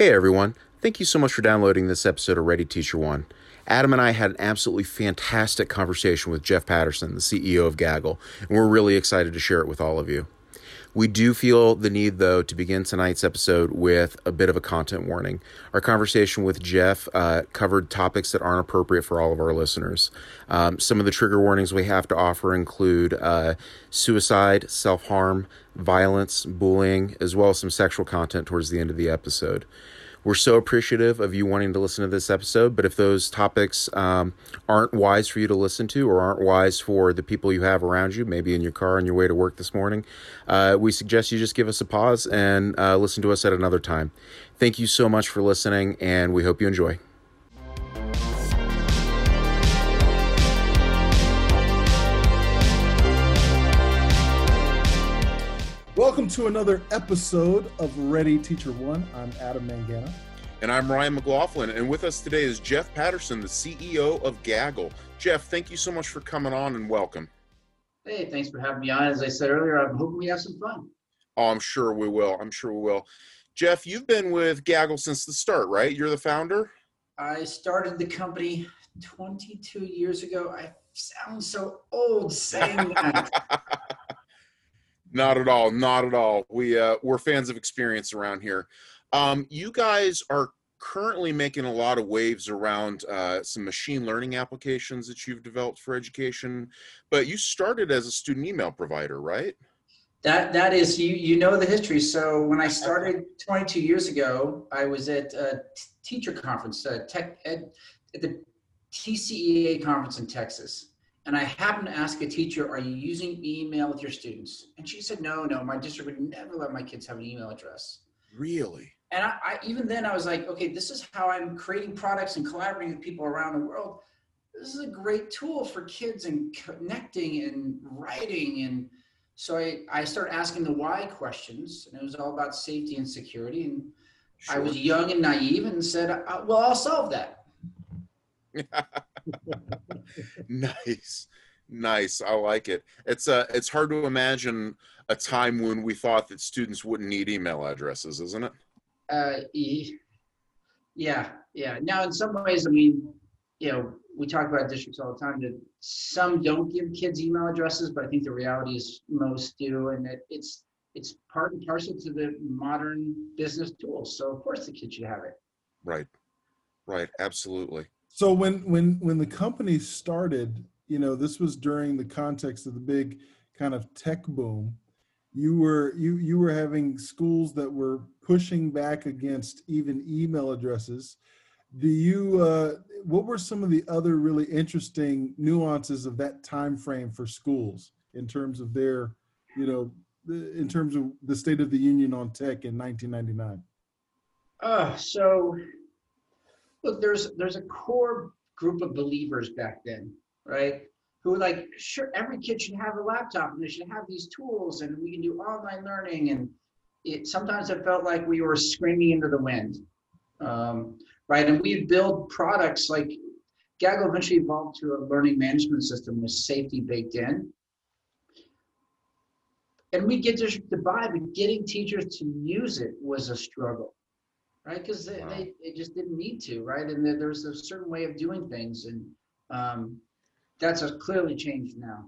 Hey everyone, thank you so much for downloading this episode of Ready Teacher One. Adam and I had an absolutely fantastic conversation with Jeff Patterson, the CEO of Gaggle, and we're really excited to share it with all of you. We do feel the need, though, to begin tonight's episode with a bit of a content warning. Our conversation with Jeff uh, covered topics that aren't appropriate for all of our listeners. Um, some of the trigger warnings we have to offer include uh, suicide, self harm, violence, bullying, as well as some sexual content towards the end of the episode. We're so appreciative of you wanting to listen to this episode, but if those topics um, aren't wise for you to listen to or aren't wise for the people you have around you, maybe in your car on your way to work this morning, uh, we suggest you just give us a pause and uh, listen to us at another time. Thank you so much for listening, and we hope you enjoy. Welcome to another episode of Ready Teacher One. I'm Adam Mangana. And I'm Ryan McLaughlin. And with us today is Jeff Patterson, the CEO of Gaggle. Jeff, thank you so much for coming on and welcome. Hey, thanks for having me on. As I said earlier, I'm hoping we have some fun. Oh, I'm sure we will. I'm sure we will. Jeff, you've been with Gaggle since the start, right? You're the founder? I started the company 22 years ago. I sound so old saying that. Not at all. Not at all. We uh, we're fans of experience around here. Um, you guys are currently making a lot of waves around uh, some machine learning applications that you've developed for education, but you started as a student email provider, right? That that is you you know the history. So when I started 22 years ago, I was at a teacher conference, uh, tech ed, at the TCEA conference in Texas and I happened to ask a teacher, Are you using email with your students? And she said, No, no, my district would never let my kids have an email address. Really? And I, I, even then, I was like, Okay, this is how I'm creating products and collaborating with people around the world. This is a great tool for kids and connecting and writing. And so I, I started asking the why questions, and it was all about safety and security. And sure. I was young and naive and said, uh, Well, I'll solve that. nice nice i like it. It's uh it's hard to imagine a time when we thought that students wouldn't need email addresses isn't it? Uh yeah yeah. Now in some ways i mean you know we talk about districts all the time that some don't give kids email addresses but i think the reality is most do and that it's it's part and parcel to the modern business tools so of course the kids should have it. Right right absolutely so when when when the company started, you know, this was during the context of the big kind of tech boom. You were you you were having schools that were pushing back against even email addresses. Do you uh, what were some of the other really interesting nuances of that time frame for schools in terms of their, you know, in terms of the state of the union on tech in 1999? Uh, so look, there's there's a core group of believers back then, right? Who were like, sure, every kid should have a laptop and they should have these tools and we can do online learning. And it sometimes it felt like we were screaming into the wind, um, right? And we build products like Gaggle eventually evolved to a learning management system with safety baked in. And we get to buy, but getting teachers to use it was a struggle right? Because they, wow. they, they, just didn't need to, right? And there's a certain way of doing things, and um, that's a clearly changed now.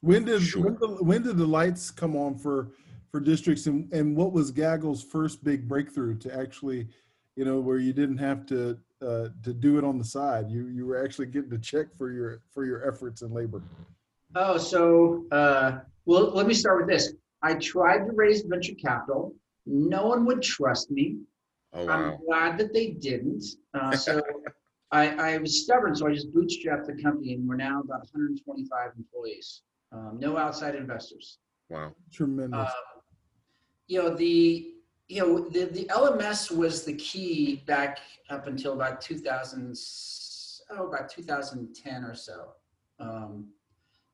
When did sure. when, the, when, did the lights come on for for districts, and and what was Gaggle's first big breakthrough to actually, you know, where you didn't have to uh, to do it on the side, you you were actually getting a check for your for your efforts and labor. Oh, so uh, well, let me start with this. I tried to raise venture capital no one would trust me. Oh, wow. I'm glad that they didn't. Uh, so I, I, was stubborn, so I just bootstrapped the company, and we're now about 125 employees. Um, no outside investors. Wow, tremendous. Uh, you know the you know the, the LMS was the key back up until about 2000 oh about 2010 or so. Um,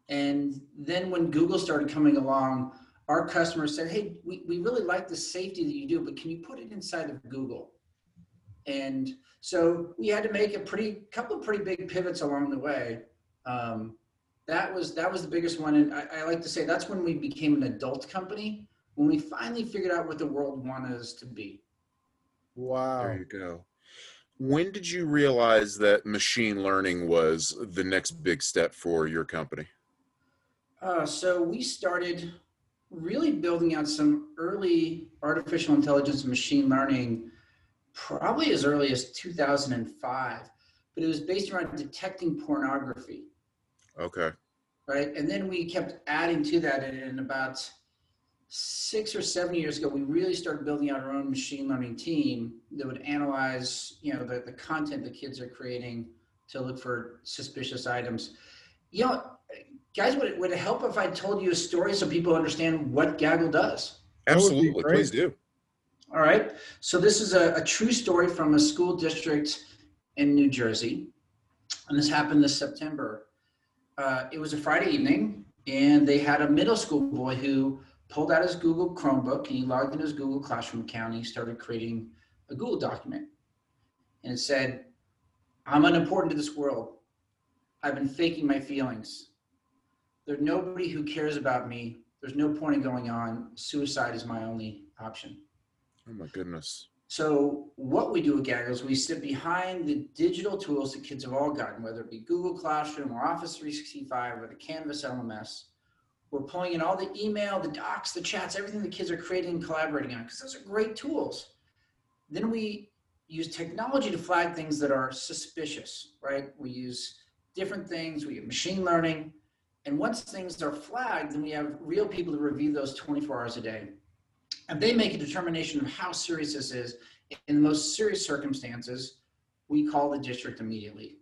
and then when Google started coming along, our customers said, hey, we, we really like the safety that you do, but can you put it inside of Google? And so we had to make a pretty couple of pretty big pivots along the way. Um, that was that was the biggest one, and I, I, like to say that's when we became an adult company when we finally figured out what the world wanted us to be. Wow. There you go. When did you realize that machine learning was the next big step for your company? Uh, so we started really building out some early artificial intelligence and machine learning probably as early as 2005 but it was based around detecting pornography. Okay. right? And then we kept adding to that and in about six or seven years ago we really started building out our own machine learning team that would analyze you know the, the content the kids are creating to look for suspicious items. You know guys would it, would it help if i told you a story so people understand what gaggle does That would be Absolutely. Please do. all right. So this is a, a true story from a school district in New Jersey. And this happened this September. Uh, it was a Friday evening, and they had a middle school boy who pulled out his Google Chromebook and he logged in his Google Classroom account and he started creating a Google document. And it said, I'm unimportant to this world. I've been faking my feelings. There's nobody who cares about me. There's no point in going on. Suicide is my only option. Oh my goodness. So what we do at Gaggle is we sit behind the digital tools that kids have all gotten, whether it be Google Classroom or Office 365 or the Canvas LMS. We're pulling in all the email, the docs, the chats, everything the kids are creating and collaborating on, because those are great tools. Then we use technology to flag things that are suspicious, right? We use different things, we have machine learning. And once things are flagged, then we have real people to review those 24 hours a day and they make a determination of how serious this is. In the most serious circumstances, we call the district immediately.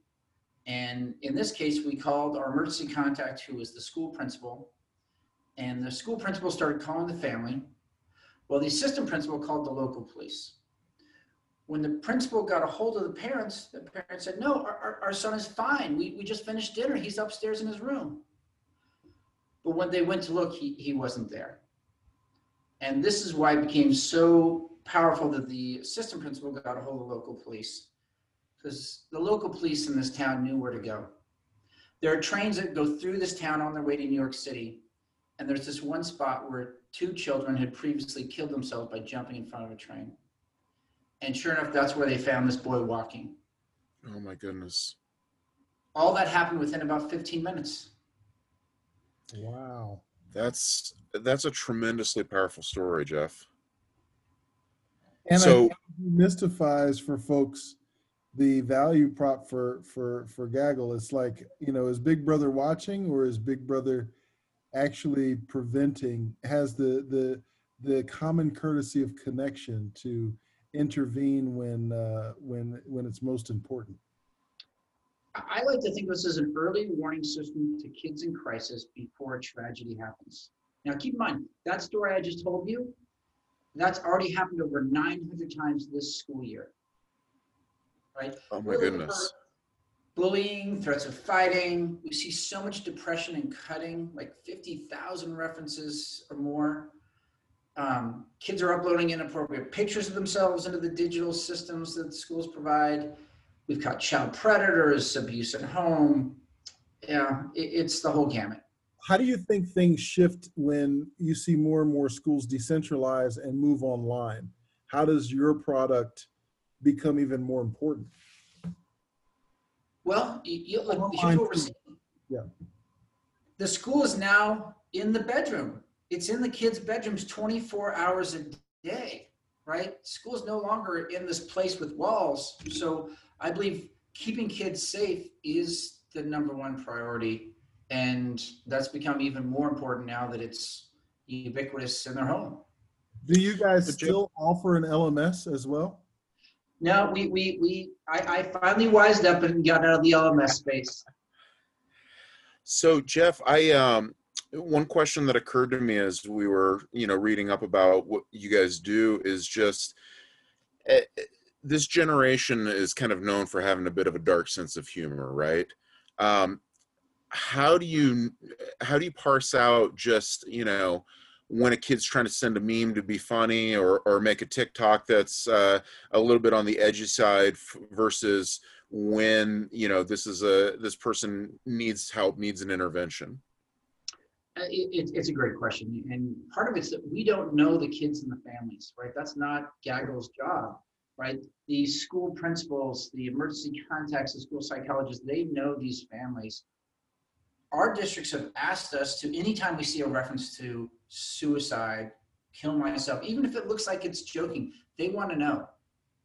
And in this case, we called our emergency contact, who was the school principal. And the school principal started calling the family. Well, the assistant principal called the local police. When the principal got a hold of the parents, the parents said, No, our, our, our son is fine. We, we just finished dinner. He's upstairs in his room. But when they went to look, he, he wasn't there. And this is why it became so powerful that the assistant principal got a hold of local police. Because the local police in this town knew where to go. There are trains that go through this town on their way to New York City. And there's this one spot where two children had previously killed themselves by jumping in front of a train. And sure enough, that's where they found this boy walking. Oh my goodness. All that happened within about 15 minutes. Wow. That's that's a tremendously powerful story, Jeff. And So- I mystifies for folks the value prop for for for Gaggle. It's like you know, is Big Brother watching or is Big Brother actually preventing? Has the the the common courtesy of connection to intervene when uh, when when it's most important. I like to think of this as an early warning system to kids in crisis before a tragedy happens. Now, keep in mind, that story I just told you, that's already happened over 900 times this school year. Right? Oh my goodness. Bullying, threats of fighting. We see so much depression and cutting, like 50,000 references or more. Um, kids are uploading inappropriate pictures of themselves into the digital systems that the schools provide. We've got child predators, abuse at home. Yeah, it, it's the whole gamut. How do you think things shift when you see more and more schools decentralize and move online? How does your product become even more important? Well, you, Online here's what we're seeing. Yeah. The school is now in the bedroom. It's in the kids' bedrooms 24 hours a day, right? School is no longer in this place with walls. So I believe keeping kids safe is the number one priority. And that's become even more important now that it's ubiquitous in their home. Do you guys But Jim- still offer an LMS as well? No, we, we, we, I, I finally wised up and got out of the LMS space. So Jeff, I um one question that occurred to me as we were, you know, reading up about what you guys do is just eh, eh, this generation is kind of known for having a bit of a dark sense of humor, right? Um, how do you how do you parse out just you know when a kid's trying to send a meme to be funny or or make a TikTok that's uh, a little bit on the edgy side versus when you know this is a this person needs help needs an intervention Uh, it, it, it's a great question. And part of it's that we don't know the kids and the families, right? That's not Gaggle's job. right? The school principals, the emergency contacts, the school psychologists, they know these families. Our districts have asked us to, anytime we see a reference to suicide, kill myself, even if it looks like it's joking, they want to know,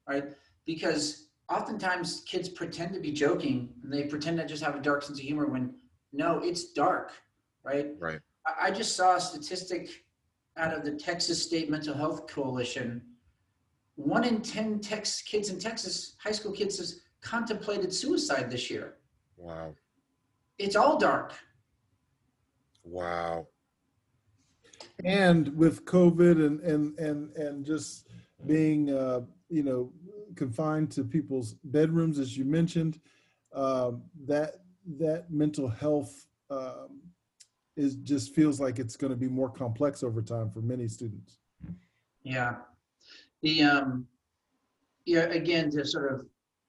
right? Because oftentimes kids pretend to be joking and they pretend to just have a dark sense of humor when no, it's dark, right? Right. I, I just saw a statistic out of the Texas State Mental Health Coalition. One in 10 Tex kids in Texas, high school kids, has contemplated suicide this year. Wow. It's all dark. Wow. And with COVID and and and and just being uh, you know confined to people's bedrooms, as you mentioned, um, that that mental health um, is just feels like it's going to be more complex over time for many students. Yeah. The um yeah, again to sort of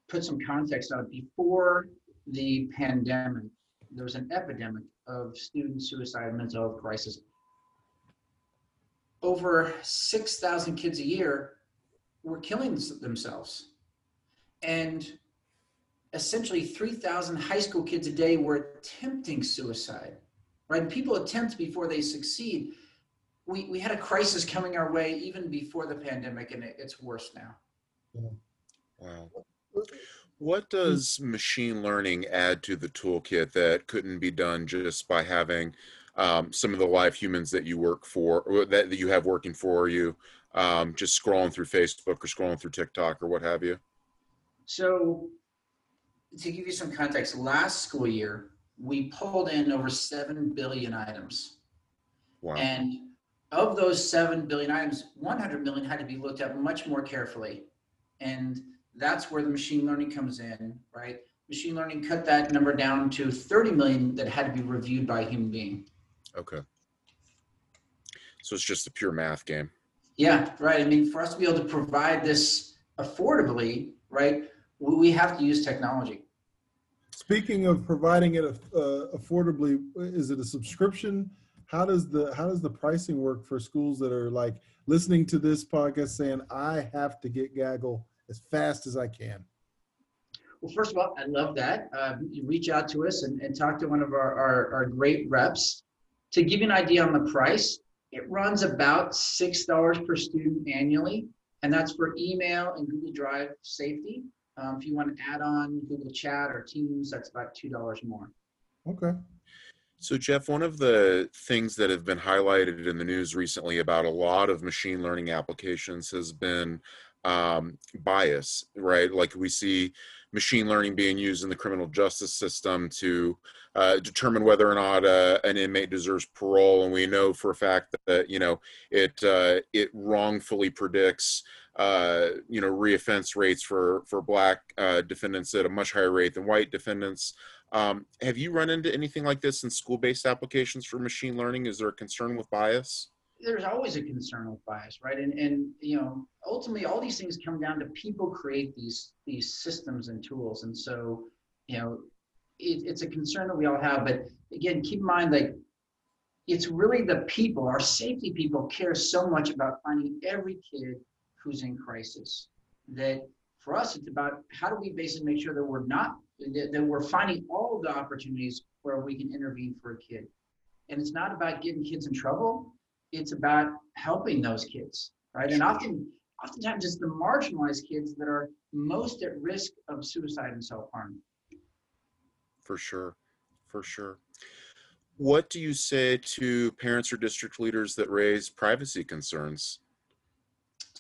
put some context on it, before the pandemic, there was an epidemic of student suicide mental health crisis. Over 6,000 kids a year were killing themselves. And essentially 3,000 high school kids a day were attempting suicide, right? People attempt before they succeed. We, we had a crisis coming our way even before the pandemic, and it, it's worse now. Wow. What does machine learning add to the toolkit that couldn't be done just by having um, some of the live humans that you work for, or that, that you have working for you, um, just scrolling through Facebook or scrolling through TikTok or what have you? So, to give you some context, last school year, we pulled in over 7 billion items. Wow. And of those 7 billion items, 100 million had to be looked at much more carefully. And that's where the machine learning comes in, right? Machine learning cut that number down to 30 million that had to be reviewed by a human being. Okay. So it's just a pure math game. Yeah, right. I mean, for us to be able to provide this affordably, right, we we have to use technology. Speaking of providing it uh, affordably, is it a subscription? How does the how does the pricing work for schools that are like listening to this podcast saying I have to get Gaggle as fast as I can? Well, first of all, I love that. Uh, you reach out to us and, and talk to one of our, our, our great reps. To give you an idea on the price, it runs about $6 per student annually, and that's for email and Google Drive safety. Um, if you want to add on Google Chat or Teams, that's about $2 more. Okay. So, Jeff, one of the things that have been highlighted in the news recently about a lot of machine learning applications has been um, bias, right? Like we see machine learning being used in the criminal justice system to uh, determine whether or not uh, an inmate deserves parole, and we know for a fact that you know it uh, it wrongfully predicts uh, you know reoffense rates for for black uh, defendants at a much higher rate than white defendants. Um, have you run into anything like this in school-based applications for machine learning? Is there a concern with bias? there's always a concern with bias, right? And and you know, ultimately, all these things come down to people create these these systems and tools, and so you know, it, it's a concern that we all have. But again, keep in mind, like it's really the people, our safety people, care so much about finding every kid who's in crisis that for us, it's about how do we basically make sure that we're not that, that we're finding all the opportunities where we can intervene for a kid. And it's not about getting kids in trouble it's about helping those kids, right? And often, oftentimes, it's the marginalized kids that are most at risk of suicide and self harm. For sure, for sure. What do you say to parents or district leaders that raise privacy concerns?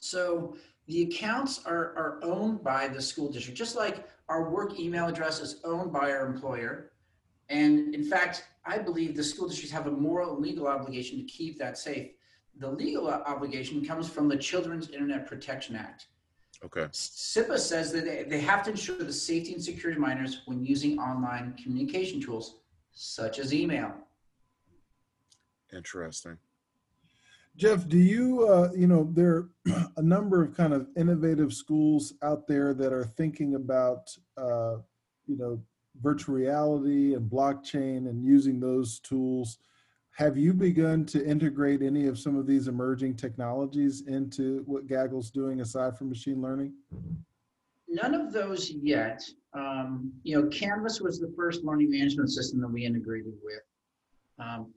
So the accounts are, are owned by the school district, just like our work email address is owned by our employer. And in fact, I believe the school districts have a moral and legal obligation to keep that safe. The legal obligation comes from the Children's Internet Protection Act. Okay. CIPA says that they, they have to ensure the safety and security of minors when using online communication tools, such as email. Interesting. Jeff, do you, uh, you know, there are a number of kind of innovative schools out there that are thinking about, uh, you know, virtual reality and blockchain and using those tools. have you begun to integrate any of some of these emerging technologies into what Gaggle's doing aside from machine learning? None of those yet. Um, you know, Canvas was the first learning management system that we integrated with. Um,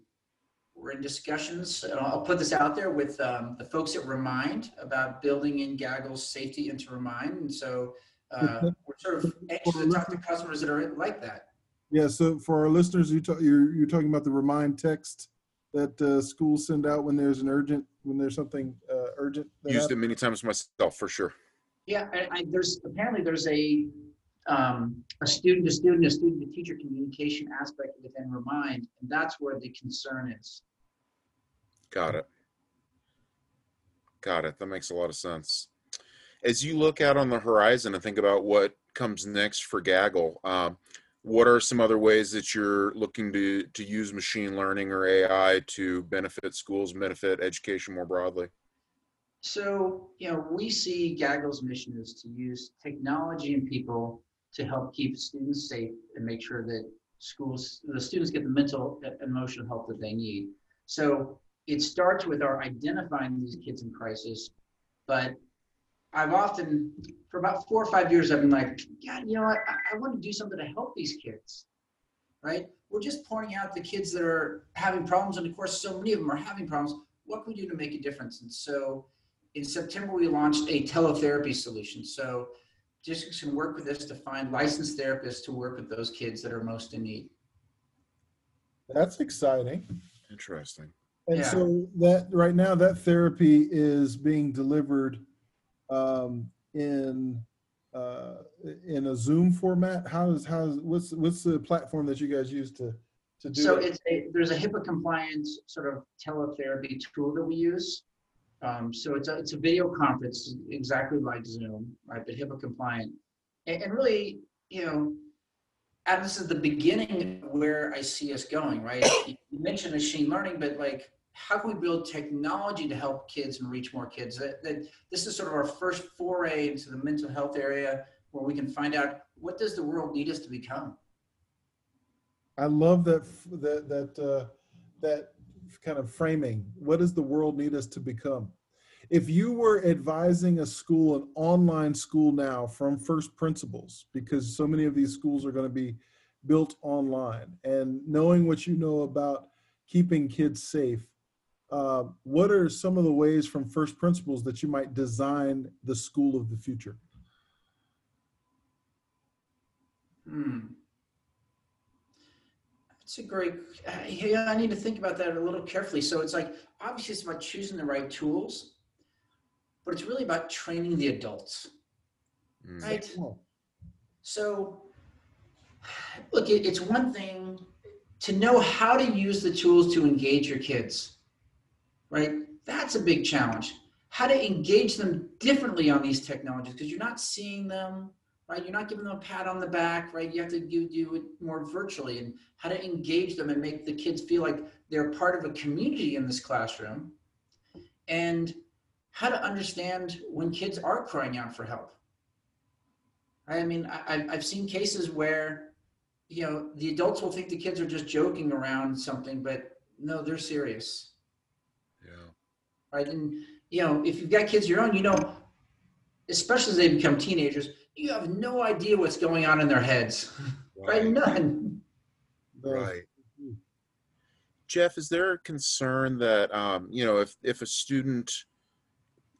we're in discussions, and I'll put this out there with um, the folks at Remind about building in Gaggle's safety into Remind. And so uh, we're sort of anxious to talk to customers that are like that. Yeah, so for our listeners, you talk, you're, you're talking about the remind text that uh, schools send out when there's an urgent, when there's something uh, urgent. that Used it many times myself for sure. Yeah, I, I, there's apparently there's a um, a student to student, a student to teacher communication aspect within Remind, and that's where the concern is. Got it. Got it. That makes a lot of sense. As you look out on the horizon and think about what comes next for Gaggle, um, what are some other ways that you're looking to to use machine learning or AI to benefit schools, benefit education more broadly? So, you know, we see Gaggle's mission is to use technology and people to help keep students safe and make sure that schools, the students get the mental emotional help that they need. So it starts with our identifying these kids in crisis, but I've often, for about four or five years, I've been like, God, you know? I, I want to do something to help these kids, right? We're just pointing out the kids that are having problems, and of course, so many of them are having problems. What can we do to make a difference? And so in September, we launched a teletherapy solution. So districts can work with us to find licensed therapists to work with those kids that are most in need. That's exciting. Interesting. And Yeah. so that right now that therapy is being delivered um, in uh, in a Zoom format. How is how is what's what's the platform that you guys use to to do So it? it's a, there's a HIPAA compliant sort of teletherapy tool that we use. Um, so it's a, it's a video conference exactly like Zoom, right? But HIPAA compliant. And, and really, you know, and this is the beginning of where I see us going, right? You mentioned machine learning, but like, how can we build technology to help kids and reach more kids? That, that this is sort of our first foray into the mental health area where we can find out what does the world need us to become? I love that that that uh, that kind of framing. What does the world need us to become? If you were advising a school, an online school now from first principles, because so many of these schools are going to be built online, and knowing what you know about keeping kids safe, uh, what are some of the ways from first principles that you might design the school of the future? Hmm. That's a great. Uh, yeah, I need to think about that a little carefully. So it's like obviously it's about choosing the right tools, but it's really about training the adults, Mm. right? So, look, it, it's one thing to know how to use the tools to engage your kids, right? That's a big challenge. How to engage them differently on these technologies because you're not seeing them, right? You're not giving them a pat on the back, right? You have to do, do it more virtually and how to engage them and make the kids feel like they're part of a community in this classroom and how to understand when kids are crying out for help. I mean, I, I've seen cases where, you know, the adults will think the kids are just joking around something, but no, they're serious, Yeah. right? And you know, if you've got kids of your own, you know, especially as they become teenagers, you have no idea what's going on in their heads, right? None. Right. Jeff, is there a concern that um, you know if if a student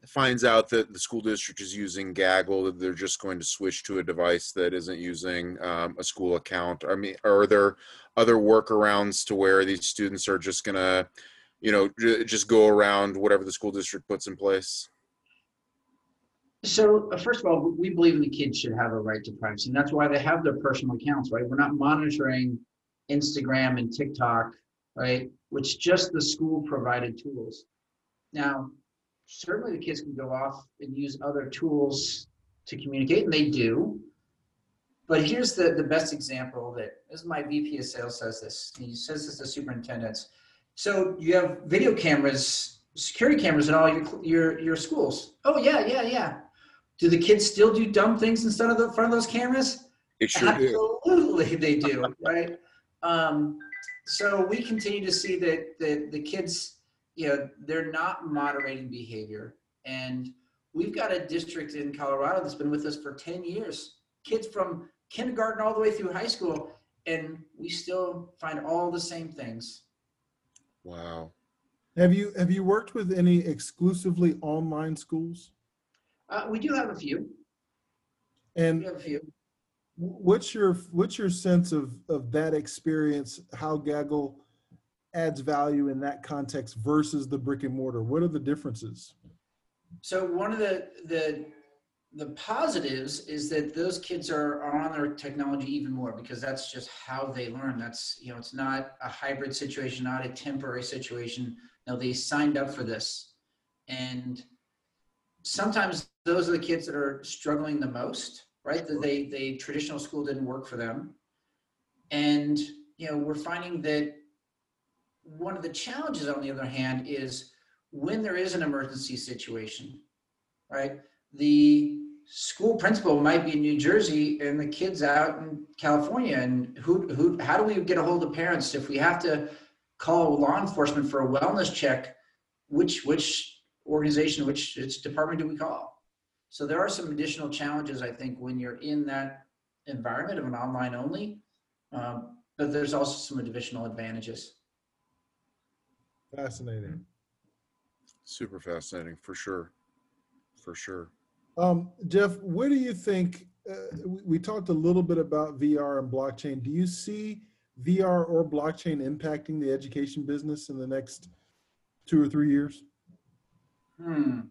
finds out that the school district is using Gaggle, that they're just going to switch to a device that isn't using um, a school account? I mean, are there other workarounds to where these students are just gonna, you know, j- just go around whatever the school district puts in place? So uh, first of all, we believe the kids should have a right to privacy, and that's why they have their personal accounts, right? We're not monitoring Instagram and TikTok, right? Which just the school provided tools. Now, certainly the kids can go off and use other tools to communicate, and they do. But here's the, the best example that this is my VP of sales says this. He says this to superintendents. So you have video cameras, security cameras in all your your your schools. Oh yeah, yeah, yeah. Do the kids still do dumb things instead of the front of those cameras? It sure do. Absolutely, they do, right? Um, so we continue to see that the, the kids, you know, they're not moderating behavior. And we've got a district in Colorado that's been with us for 10 years. Kids from kindergarten all the way through high school, and we still find all the same things. Wow. Have you have you worked with any exclusively online schools? Uh, we do have a few. And We have a few. what's your what's your sense of of that experience? How Gaggle adds value in that context versus the brick and mortar? What are the differences? So one of the the the positives is that those kids are, are on their technology even more because that's just how they learn. That's you know it's not a hybrid situation, not a temporary situation. No, they signed up for this, and sometimes those are the kids that are struggling the most, right? That they they traditional school didn't work for them, and you know we're finding that one of the challenges on the other hand is when there is an emergency situation, right? The school principal might be in New Jersey and the kids out in California. And who, who, how do we get a hold of parents if we have to call law enforcement for a wellness check? Which, which organization, which its department do we call? So there are some additional challenges, I think, when you're in that environment of an online only. Um, but there's also some additional advantages. Fascinating. Super fascinating for sure. For sure. Um, Jeff, what do you think? Uh, we, we talked a little bit about VR and blockchain. Do you see VR or blockchain impacting the education business in the next two or three years? Hmm.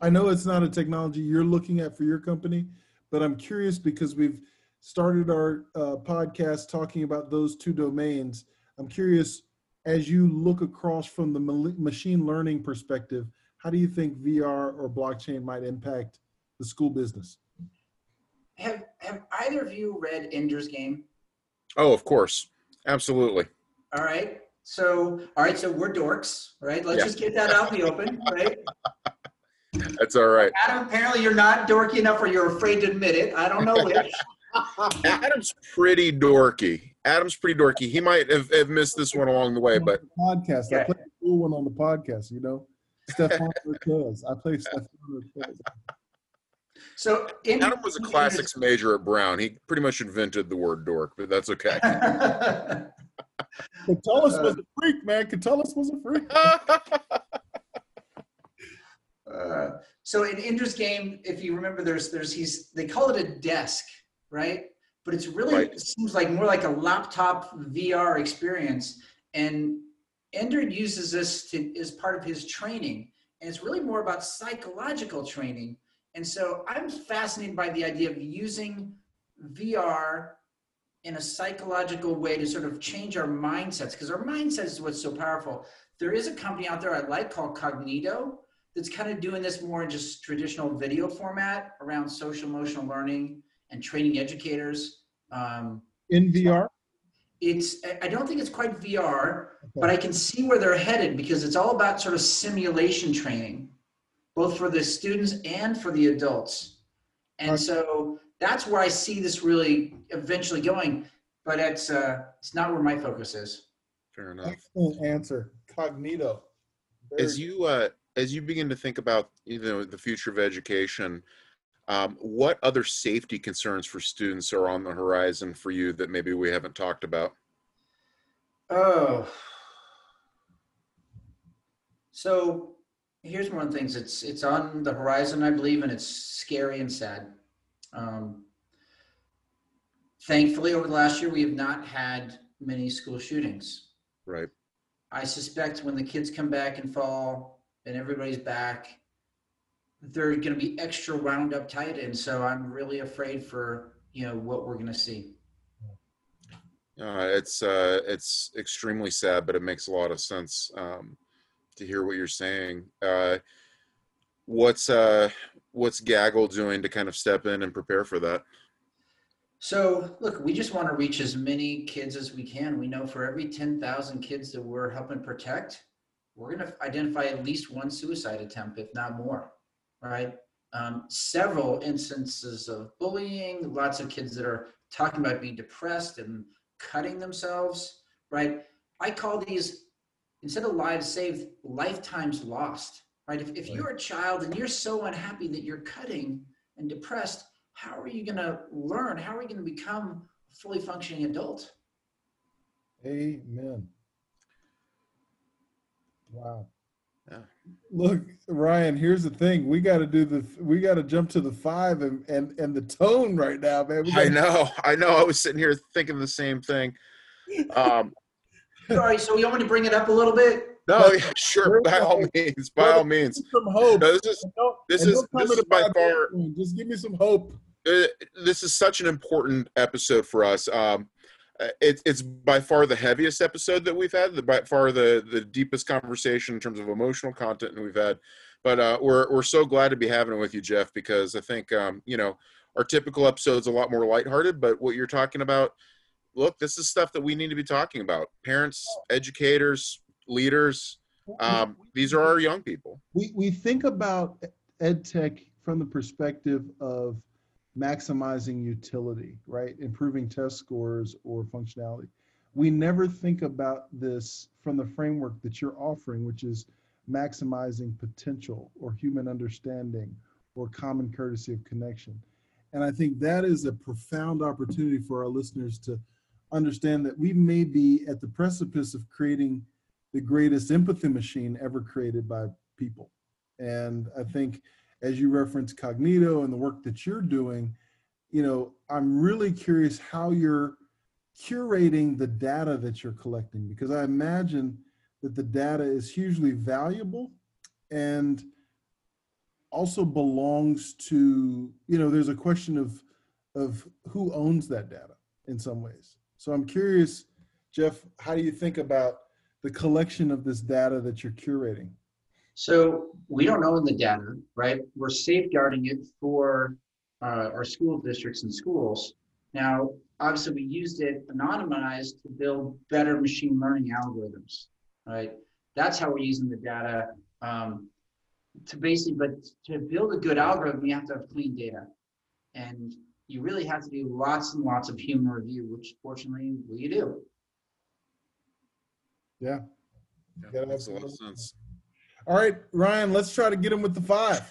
I know it's not a technology you're looking at for your company, but I'm curious because we've started our uh, podcast talking about those two domains. I'm curious, as you look across from the machine learning perspective, how do you think VR or blockchain might impact the school business? Have Have either of you read Ender's Game? Oh, of course. Absolutely. All right. So, all right. So we're dorks, right? Let's Yeah. just get that out in the open, right? That's all right. Adam, apparently you're not dorky enough, or you're afraid to admit it. I don't know which. Adam's pretty dorky. Adam's pretty dorky. He might have, have missed this one along the way, but podcast. I played play the cool one on the podcast, you know? Stefan Cortez. I play Stefan Cortez. So, in, Adam was a classics major at Brown. He pretty much invented the word dork, but that's okay. Catullus was a freak, man. Catullus was a freak. Uh, so in Ender's Game, if you remember, there's there's he's they call it a desk, right? But it's really Right. it seems like more like a laptop VR experience. And Ender uses this to, as part of his training, and it's really more about psychological training. And so I'm fascinated by the idea of using VR in a psychological way to sort of change our mindsets because our mindset is what's so powerful. There is a company out there I like called Kognito that's kind of doing this more in just traditional video format around social emotional learning and training educators. Um, In VR? it's I- I don't think it's quite VR, but I can see where they're headed because it's all about sort of simulation training, both for the students and for the adults. And Okay. so that's where I see this really eventually going, but it's uh, it's not where my focus is. Fair enough. Excellent answer. Kognito. Very As you uh, as you begin to think about you know the future of education, um, what other safety concerns for students are on the horizon for you that maybe we haven't talked about? Oh. So here's one of the things. It's it's on the horizon, I believe, and it's scary and sad. Um, thankfully, over the last year, we have not had many school shootings. Right. I suspect when the kids come back in fall and everybody's back, they're going to be extra wound up tight, and so I'm really afraid for you know what we're going to see. Uh, it's uh, it's extremely sad, but it makes a lot of sense um, to hear what you're saying. Uh, what's uh, what's Gaggle doing to kind of step in and prepare for that? So, look, we just want to reach as many kids as we can. We know for every 10,000 kids that we're helping protect, we're going to identify at least one suicide attempt, if not more, right? Um, several instances of bullying, lots of kids that are talking about being depressed and cutting themselves, right? I call these instead of lives saved, lifetimes lost, right? If, if you're a child and you're so unhappy that you're cutting and depressed, how are you going to learn? How are you going to become a fully functioning adult? Amen. Wow. Yeah. Look, Ryan, here's the thing. We got to do the we got to jump to the 5 and and and the tone right now, man. I gotta- know, I know. I was sitting here thinking the same thing. Um, Sorry, so you want me to bring it up a little bit? no, yeah, sure, by all means, by all means. some hope. No, this is this is- this is by far- Just give me some hope. uh, this is such an important episode for us. Um, uh, it, it's by far the heaviest episode that we've had, the by far the the deepest conversation in terms of emotional content that we've had. But uh, we're we're so glad to be having it with you, Jeff, because I think um, you know our typical episode's a lot more lighthearted. But what you're talking about, look, this is stuff that we need to be talking about. Parents, educators, leaders. Um, these are our young people. we we think about ed tech from the perspective of maximizing utility right? Improving test scores or functionality. We never think about this from the framework that you're offering which is maximizing potential or human understanding or common courtesy of connection. And i think that is a profound opportunity for our listeners to understand that we may be at the precipice of creating the greatest empathy machine ever created by people. And I think as you reference Kognito and the work that you're doing, you know, I'm really curious how you're curating the data that you're collecting because I imagine that the data is hugely valuable and also belongs to, you know, there's a question of of who owns that data in some ways. So I'm curious, Jeff, how do you think about the collection of this data that you're curating? So we don't own the data, right? We're safeguarding it for uh, our school districts and schools. Now, obviously, we used it anonymized to build better machine learning algorithms, right? That's how we're using the data um, to basically, but to build a good algorithm, you have to have clean data. And you really have to do lots and lots of human review, which fortunately we do. Yeah. Yeah, makes a lot of sense. All right, Ryan, let's try to get him with the five.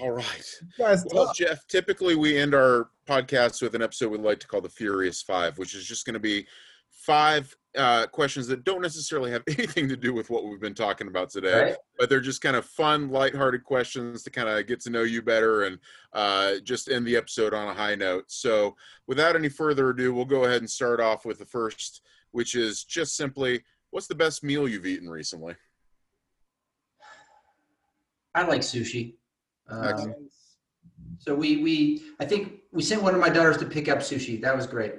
All right. Guys, Well, tough. Jeff, typically we end our podcasts with an episode we like to call the Furious Five, which is just going to be five uh, questions that don't necessarily have anything to do with what we've been talking about today, Right? but they're just kind of fun, lighthearted questions to kind of get to know you better and uh, just end the episode on a high note. So, without any further ado, we'll go ahead and start off with the first, which is just simply, what's the best meal you've eaten recently? I like sushi. Um, So we we I think we sent one of my daughters to pick up sushi. That was great.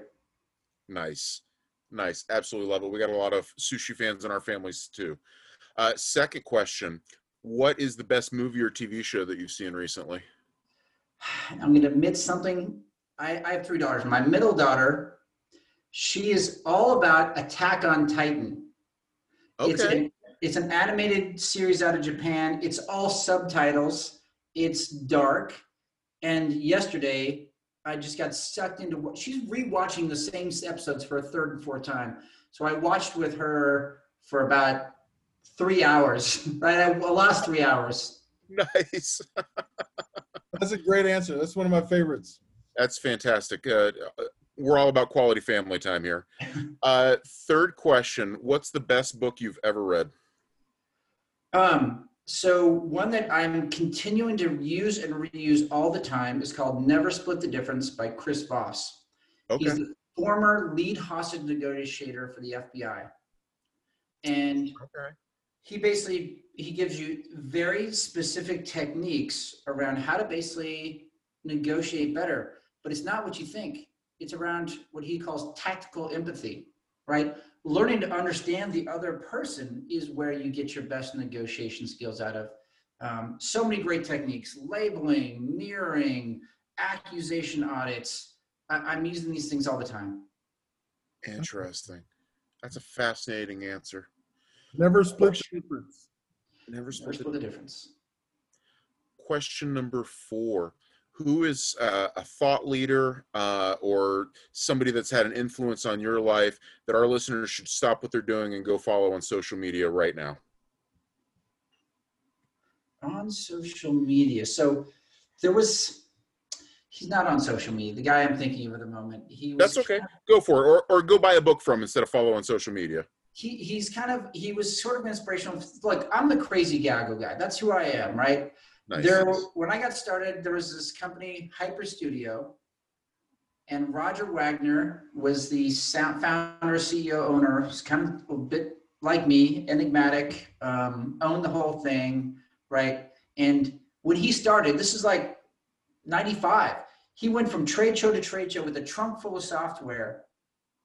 Nice. Nice. Absolutely love it. We got a lot of sushi fans in our families too. Uh, second question What is the best movie or TV show that you've seen recently? I'm going to admit something. I, I have three daughters. My middle daughter, she is all about Attack on Titan. It's Okay. An it's an animated series out of Japan. It's all subtitles. It's dark. And yesterday, I just got sucked into what she's rewatching the same episodes for a third and fourth time. So I watched with her for about three hours. Right, I lost three hours. Nice. That's a great answer. That's one of my favorites. That's fantastic. Uh, we're all about quality family time here. Uh, third question What's the best book you've ever read? Um, so one that I'm continuing to use and reuse all the time is called Never Split the Difference by Chris Voss. Okay. He's the former lead hostage negotiator for the FBI. And Okay. he basically he gives you very specific techniques around how to basically negotiate better. But it's not what you think. It's around what he calls tactical empathy, right? Learning to understand the other person is where you get your best negotiation skills out of. Um, so many great techniques labeling, mirroring, accusation audits. I, I'm using these things all the time. Interesting. That's a fascinating answer. Never split the difference. Never Never split split the difference. Question number four who is uh, a thought leader uh, or somebody that's had an influence on your life that our listeners should stop what they're doing and go follow on social media right now? On social media. So there was, he's not on social media. The guy I'm thinking of at the moment, he was. That's okay. Go for it. Or, or go buy a book from instead of follow on social media. He, he's kind of, he was sort of inspirational. Like, I'm the crazy Gaggle guy. That's who I am, right? Nice. There, when I got started, there was this company, Hyper Studio, and Roger Wagner was the founder, CEO, owner. He's kind of a bit like me, enigmatic, um, owned the whole thing, right? And when he started, this is like 95. He went from trade show to trade show with a trunk full of software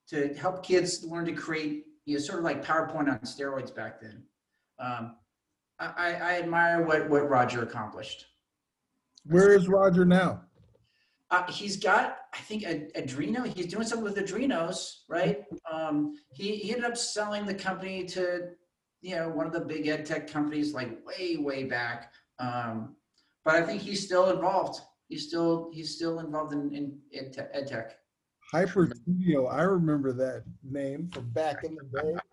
to help kids learn to create, you know, sort of like PowerPoint on steroids back then. Um, I, I admire what, what Roger accomplished. Where is Roger now? Uh, he's got, I think, a, Arduino. He's doing something with Arduinos, right? Um, he, he ended up selling the company to, you know, one of the big ed tech companies, like way, way back. Um, but I think he's still involved. He's still he's still involved in, in ed, te- ed tech. Hyper Studio. I remember that name from back in the day.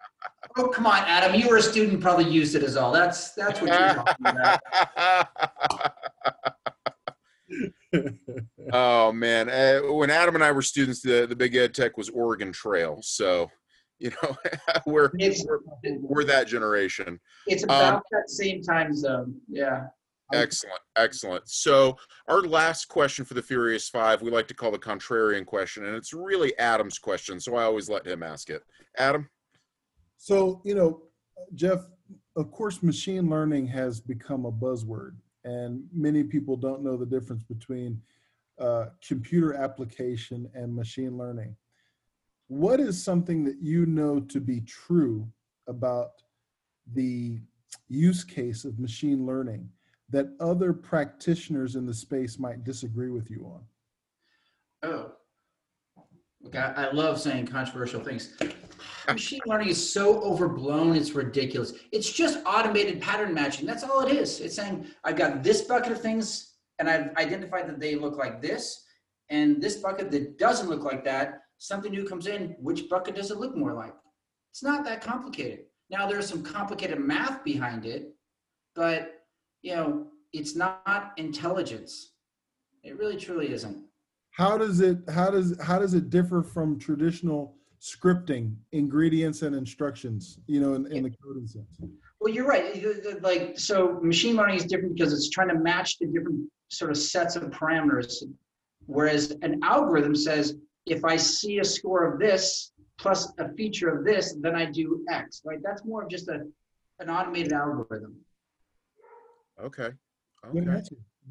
Oh come on, Adam! You were a student, probably used it as all. That's that's what you're talking about. oh man, uh, when Adam and I were students, the the big ed tech was Oregon Trail. So, you know, we're, we're we're that generation. It's about um, that same time zone. Yeah. Excellent, excellent. So, our last question for the Furious Five, we like to call the contrarian question, and it's really Adam's question. So, I always let him ask it. Adam. So, you know, Jeff, of course, machine learning has become a buzzword, and many people don't know the difference between uh, computer application and machine learning. What is something that you know to be true about the use case of machine learning that other practitioners in the space might disagree with you on? Oh, look, I, I love saying controversial things. Machine learning is so overblown, it's ridiculous. It's just automated pattern matching. That's all it is. It's saying, I've got this bucket of things, and I've identified that they look like this, and this bucket that doesn't look like that, something new comes in, which bucket does it look more like? It's not that complicated. Now, there's some complicated math behind it, but you know, it's not intelligence. It really truly isn't. How does it how does how does it differ from traditional scripting, ingredients and instructions, you know, in, in the coding sense? Well, you're right. Like so machine learning is different because it's trying to match the different sort of sets of parameters. Whereas an algorithm says, if I see a score of this plus a feature of this, then I do X, right? That's more of just a, an automated algorithm. Okay. Okay.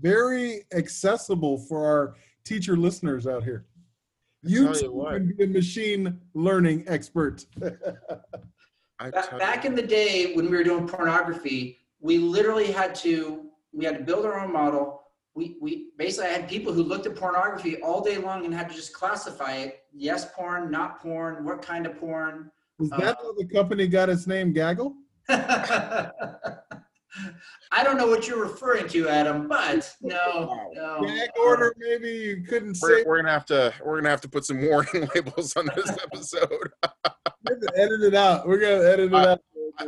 Very accessible for our teacher listeners out here. You, you can be a machine learning expert. Back in the day when we were doing pornography, we literally had to we had to build our own model. We we basically had people who looked at pornography all day long and had to just classify it: yes, porn, not porn, what kind of porn. Is that uh, how the company got its name, Gaggle? I don't know what you're referring to, Adam, but no, no. Gag order, maybe you couldn't we're, say. We're gonna have to we're gonna have to put some warning labels on this episode. edit it out. We're gonna edit it uh, out.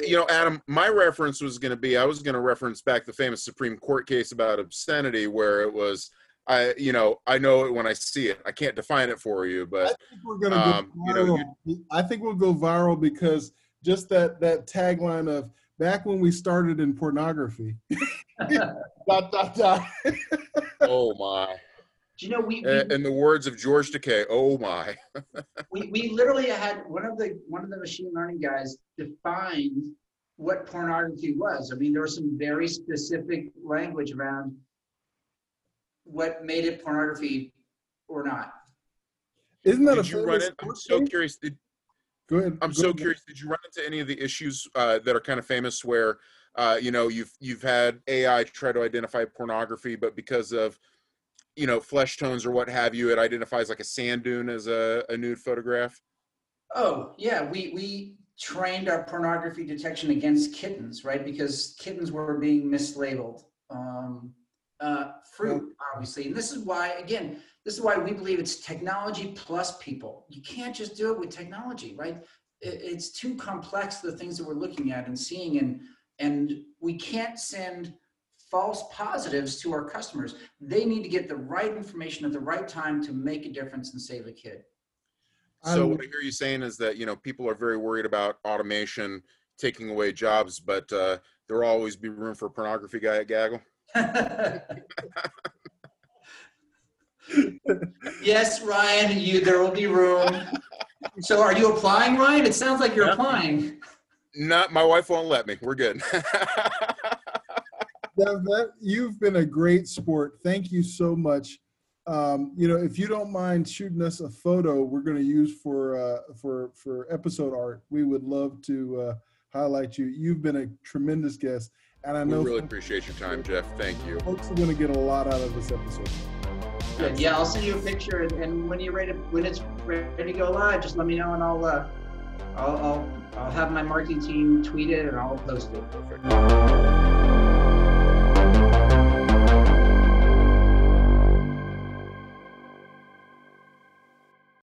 You know, Adam, my reference was going to be I was going to reference back the famous Supreme Court case about obscenity, where it was I, you know, I know it when I see it. I can't define it for you, but I think we're gonna um, go viral. You know, I think we'll go viral because just that that tagline of back when we started in pornography. dot, dot, dot. oh my. Do you know we, we in the words of George Takei, oh my. we, we literally had one of the one of the machine learning guys defined what pornography was. I mean, there was some very specific language around what made it pornography or not. Isn't that Did a you run it? I'm so curious. Did, Go ahead. I'm Go so ahead. curious. Did you run into any of the issues uh, that are kind of famous where, uh, you know, you've you've had AI try to identify pornography, but because of, you know, flesh tones or what have you, it identifies like a sand dune as a, a nude photograph. Oh yeah, we we trained our pornography detection against kittens, right? Because kittens were being mislabeled. Um, uh, fruit, obviously. And this is why, again, this is why we believe it's technology plus people. You can't just do it with technology, right? It's too complex the things that we're looking at and seeing, and and we can't send false positives to our customers. They need to get the right information at the right time to make a difference and save a kid. So what I hear you saying is that you know people are very worried about automation taking away jobs, but uh, there will always be room for a pornography guy at Gaggle. yes, Ryan, you there will be room. So are you applying, Ryan? It sounds like you're Yeah. applying. Not my wife won't let me. We're good. Dev, that, you've been a great sport. Thank you so much. Um, you know, if you don't mind shooting us a photo, we're going to use for uh, for for episode art. We would love to uh, highlight you. You've been a tremendous guest, and I know we really appreciate your time, Jeff. Thank you. folks are going to get a lot out of this episode. Yeah, I'll send you a picture, and, and when you're ready, when it's ready to go live, just let me know, and I'll uh, I'll, I'll I'll have my marketing team tweet it, and I'll post it. Perfect.